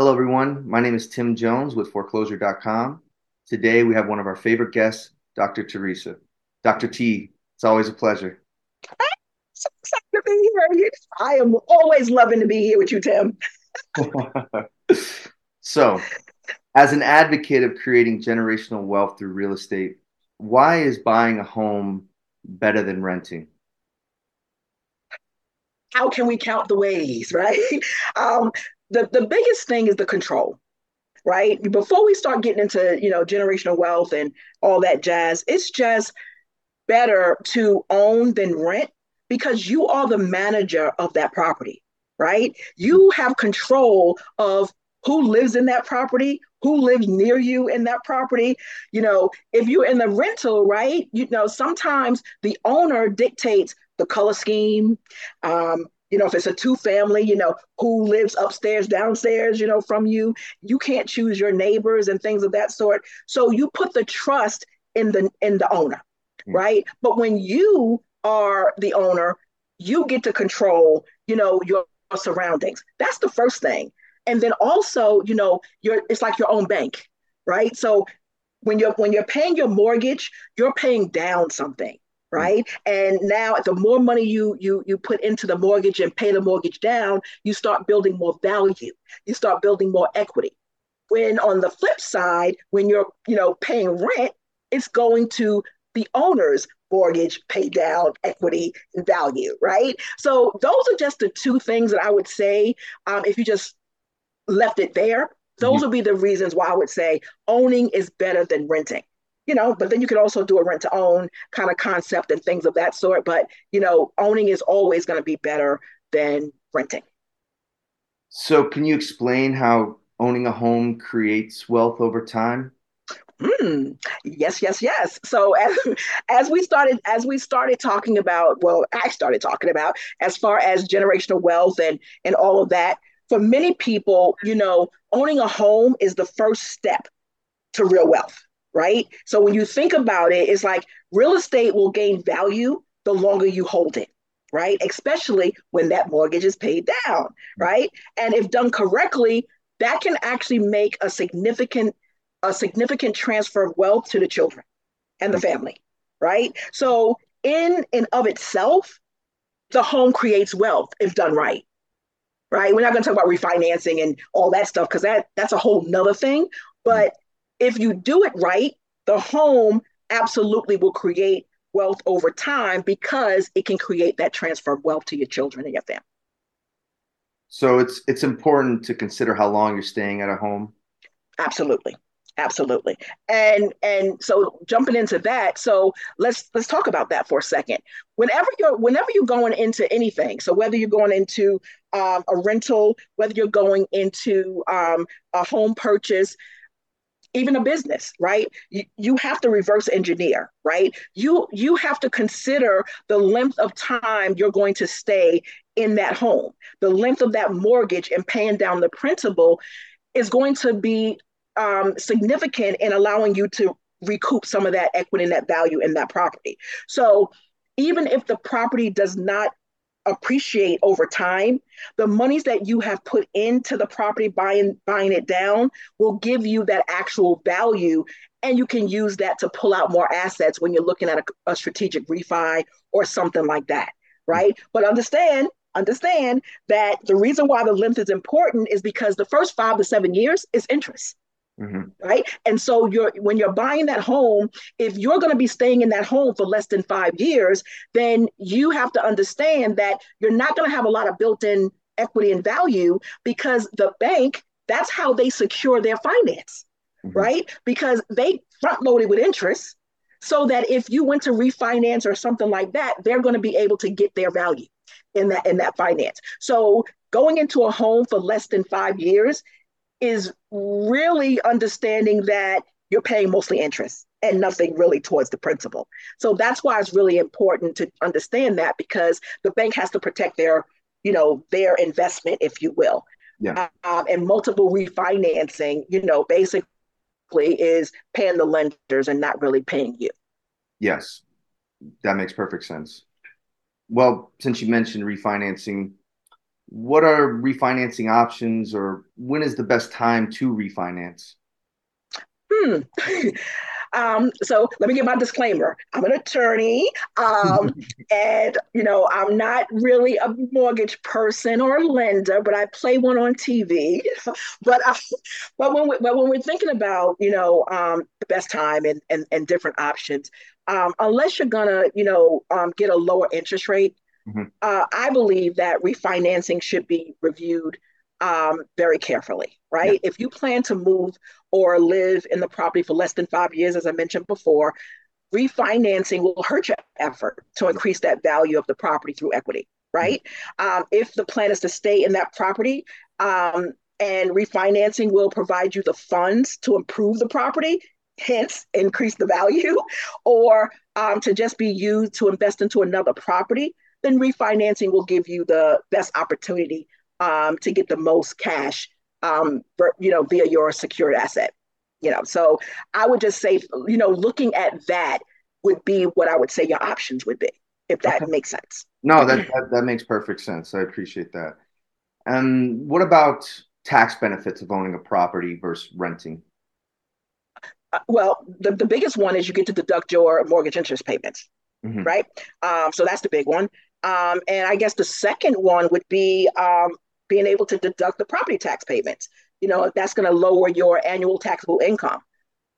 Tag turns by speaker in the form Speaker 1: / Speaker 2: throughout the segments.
Speaker 1: Hello, everyone. My name is Tim Jones with foreclosure.com. Today, we have one of our favorite guests, Dr. Teresa. Dr. T, it's always a pleasure.
Speaker 2: So excited to be here. I am always loving to be here with you, Tim.
Speaker 1: so, as an advocate of creating generational wealth through real estate, why is buying a home better than renting?
Speaker 2: How can we count the ways, right? Um, the, the biggest thing is the control, right? Before we start getting into, you know, generational wealth and all that jazz, it's just better to own than rent because you are the manager of that property, right? You have control of who lives in that property, who lives near you in that property. You know, if you're in the rental, right, you know, sometimes the owner dictates the color scheme, um, you know if it's a two family you know who lives upstairs downstairs you know from you you can't choose your neighbors and things of that sort. So you put the trust in the in the owner mm-hmm. right? But when you are the owner you get to control you know your surroundings. That's the first thing. And then also you know you're it's like your own bank right? So when you're when you're paying your mortgage you're paying down something right? And now the more money you you you put into the mortgage and pay the mortgage down you start building more value. You start building more equity. When on the flip side when you're you know paying rent it's going to the owner's mortgage pay down equity and value right? So those are just the two things that i would say um, if you just left it there. Those mm-hmm. would be the reasons why i would say owning is better than renting you know, but then you could also do a rent to own kind of concept and things of that sort. But, you know, owning is always going to be better than renting.
Speaker 1: So, can you explain how owning a home creates wealth over time?
Speaker 2: Mm, yes, yes, yes. So as as we started as we started talking about, well, I started talking about as far as generational wealth and and all of that. For many people, you know, owning a home is the first step to real wealth right? So when you think about it, it's like real estate will gain value the longer you hold it, right? Especially when that mortgage is paid down, right? And if done correctly, that can actually make a significant a significant transfer of wealth to the children and the family, right? So in and of itself, the home creates wealth if done right. Right. We're not going to talk about refinancing and all that stuff because that that's a whole nother thing. But if you do it right, the home absolutely will create wealth over time because it can create that transfer of wealth to your children and your family.
Speaker 1: So it's it's important to consider how long you're staying at a home.
Speaker 2: Absolutely. Absolutely. And and so jumping into that, so let's let's talk about that for a second. Whenever you're whenever you're going into anything, so whether you're going into um, a rental, whether you're going into um, a home purchase, even a business right? You, you have to reverse engineer right? You you have to consider the length of time you're going to stay in that home. The length of that mortgage and paying down the principal is going to be um, significant in allowing you to recoup some of that equity and that value in that property. So even if the property does not appreciate over time the monies that you have put into the property buying buying it down will give you that actual value and you can use that to pull out more assets when you're looking at a, a strategic refi or something like that right? But understand understand that the reason why the length is important is because the first five to seven years is interest Mm-hmm. Right. And so you're when you're buying that home, if you're going to be staying in that home for less than five years, then you have to understand that you're not going to have a lot of built-in equity and value because the bank, that's how they secure their finance, mm-hmm. right? Because they front loaded with interest so that if you went to refinance or something like that, they're going to be able to get their value in that in that finance. So going into a home for less than five years is really understanding that you're paying mostly interest and nothing really towards the principal. So that's why it's really important to understand that because the bank has to protect their, you know, their investment, if you will. Yeah. Um, and multiple refinancing, you know, basically is paying the lenders and not really paying you.
Speaker 1: Yes, that makes perfect sense. Well, since you mentioned refinancing, what are refinancing options or when is the best time to refinance?
Speaker 2: Hmm. Um, so let me give my disclaimer. I'm an attorney, um, and you know I'm not really a mortgage person or a lender, but I play one on TV. but uh, but when we, but when we're thinking about you know um, the best time and and, and different options, um, unless you're gonna you know um, get a lower interest rate, mm-hmm. uh, I believe that refinancing should be reviewed um, very carefully, right? Yeah. If you plan to move or live in the property for less than five years, as I mentioned before, refinancing will hurt your effort to increase that value of the property through equity, right? Mm-hmm. Um, if the plan is to stay in that property, um, and refinancing will provide you the funds to improve the property, hence increase the value, or um, to just be used to invest into another property, then refinancing will give you the best opportunity um, to get the most cash, um, for, you know, via your secured asset. You know, so I would just say, you know, looking at that would be what I would say your options would be, if that okay. makes sense.
Speaker 1: No, that, that that makes perfect sense. I appreciate that. And what about tax benefits of owning a property versus renting?
Speaker 2: Uh, well, the, the biggest one is you get to deduct your mortgage interest payments, mm-hmm. right? Um, so that's the big one. Um, and I guess the second one would be um, being able to deduct the property tax payments. You know, that's going to lower your annual taxable income,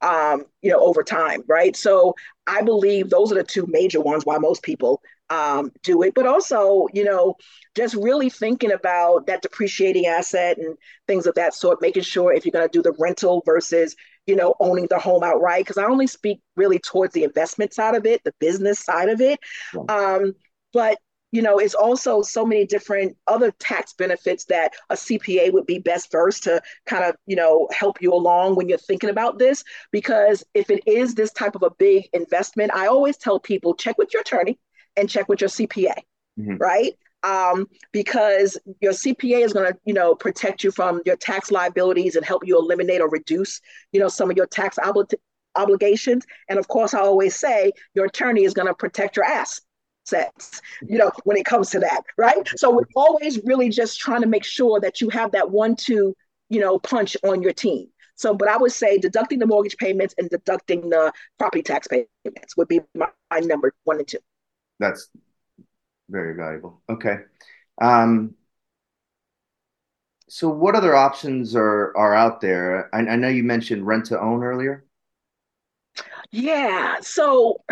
Speaker 2: um, you know, over time, right? So I believe those are the two major ones why most people um, do it. But also, you know, just really thinking about that depreciating asset and things of that sort, making sure if you're going to do the rental versus, you know, owning the home outright. Because I only speak really towards the investment side of it, the business side of it. Um, but you know, it's also so many different other tax benefits that a CPA would be best versed to kind of, you know, help you along when you're thinking about this. Because if it is this type of a big investment, I always tell people check with your attorney and check with your CPA, mm-hmm. right? Um, because your CPA is going to, you know, protect you from your tax liabilities and help you eliminate or reduce, you know, some of your tax obli- obligations. And of course, I always say your attorney is going to protect your ass sex, you know, when it comes to that, right? So we're always really just trying to make sure that you have that one, two, you know, punch on your team. So, but I would say deducting the mortgage payments and deducting the property tax payments would be my, my number one and two.
Speaker 1: That's very valuable. Okay. Um, so, what other options are are out there? I, I know you mentioned rent to own earlier.
Speaker 2: Yeah. So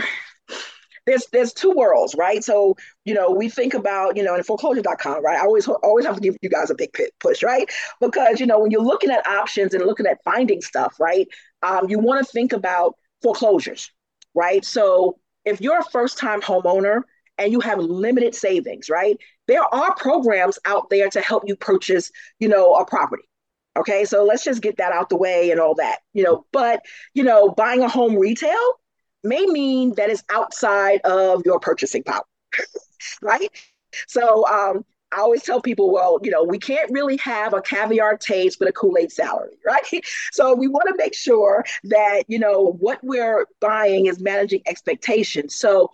Speaker 2: there's there's two worlds, right? So you know we think about you know in foreclosure.com, right? I always always have to give you guys a big push, right? Because you know when you're looking at options and looking at finding stuff, right? Um, you want to think about foreclosures, right? So if you're a first time homeowner and you have limited savings, right? There are programs out there to help you purchase, you know, a property. Okay, so let's just get that out the way and all that, you know. But you know, buying a home retail, may mean that it's outside of your purchasing power, right? So um, I always tell people, well, you know, we can't really have a caviar taste with a Kool Aid salary, right? So we want to make sure that, you know, what we're buying is managing expectations. So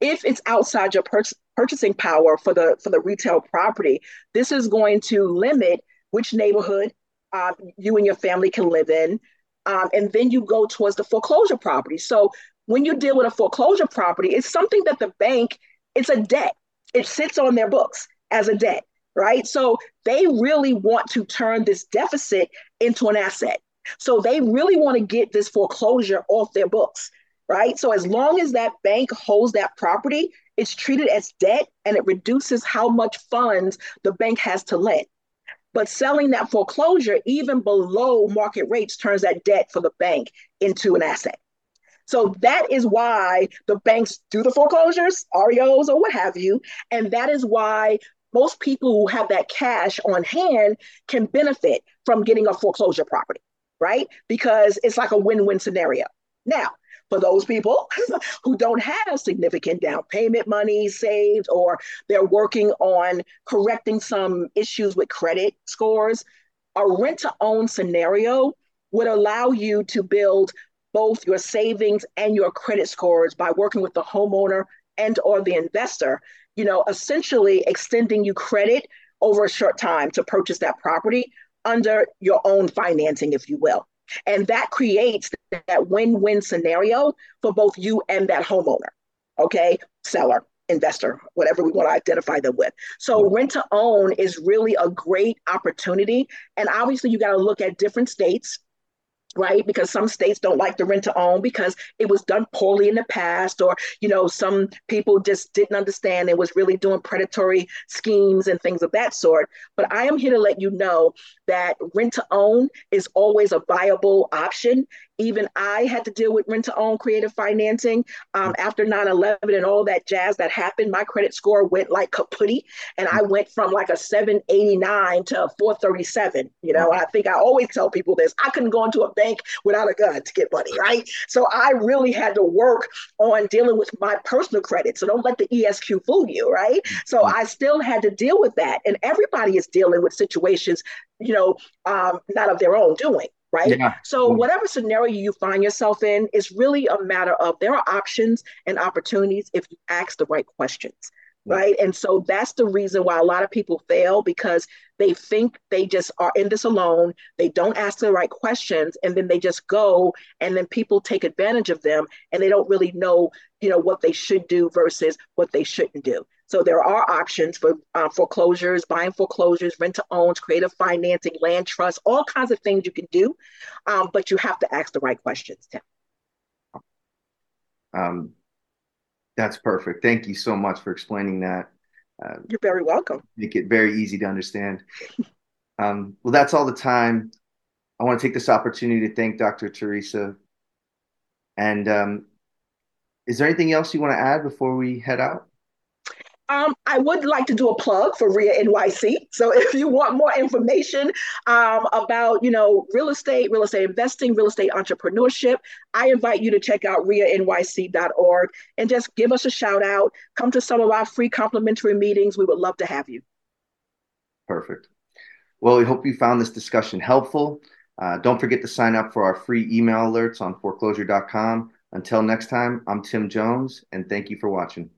Speaker 2: if it's outside your pur- purchasing power for the for the retail property, this is going to limit which neighborhood uh, you and your family can live in. Um, and then you go towards the foreclosure property. So when you deal with a foreclosure property, it's something that the bank, it's a debt. It sits on their books as a debt, right? So they really want to turn this deficit into an asset. So they really want to get this foreclosure off their books, right? So as long as that bank holds that property, it's treated as debt and it reduces how much funds the bank has to lend. But selling that foreclosure, even below market rates, turns that debt for the bank into an asset. So that is why the banks do the foreclosures, REOs, or what have you. And that is why most people who have that cash on hand can benefit from getting a foreclosure property, right? Because it's like a win win scenario. Now, for those people who don't have significant down payment money saved or they're working on correcting some issues with credit scores, a rent to own scenario would allow you to build both your savings and your credit scores by working with the homeowner and or the investor you know essentially extending you credit over a short time to purchase that property under your own financing, if you will. And that creates that win win scenario for both you and that homeowner, okay, seller, investor, whatever we want to identify them with. So, hmm. rent to own is really a great opportunity. And obviously, you got to look at different states right? Because some states don't like the rent to own because it was done poorly in the past or you know some people just didn't understand and was really doing predatory schemes and things of that sort. But i am here to let you know that rent to own is always a viable option even I had to deal with rent to own creative financing um, after 9 11 and all that jazz that happened. My credit score went like kaputty, and I went from like a 789 to a 437. You know, I think I always tell people this I couldn't go into a bank without a gun to get money, right? So I really had to work on dealing with my personal credit. So don't let the ESQ fool you, right? So I still had to deal with that. And everybody is dealing with situations, you know, um, not of their own doing right? Yeah. So whatever scenario you find yourself in is really a matter of there are options and opportunities if you ask the right questions. Right. And so that's the reason why a lot of people fail because they think they just are in this alone. They don't ask the right questions and then they just go and then people take advantage of them and they don't really know, you know, what they should do versus what they shouldn't do. So there are options for uh, foreclosures, buying foreclosures, rent to owns, creative financing, land trust, all kinds of things you can do, um, but you have to ask the right questions. Tim.
Speaker 1: Um, that's perfect. Thank you so much for explaining that.
Speaker 2: Uh, You're very welcome.
Speaker 1: Make it very easy to understand. um, well, that's all the time. I want to take this opportunity to thank Dr. Teresa. And um, is there anything else you want to add before we head out?
Speaker 2: Um, I would like to do a plug for REIA NYC. So if you want more information um, about, you know, real estate, real estate investing, real estate entrepreneurship, I invite you to check out REIANYC.org and just give us a shout out. Come to some of our free complimentary meetings. We would love to have you.
Speaker 1: Perfect. Well, we hope you found this discussion helpful. Uh, don't forget to sign up for our free email alerts on foreclosure.com. Until next time, I'm Tim Jones, and thank you for watching.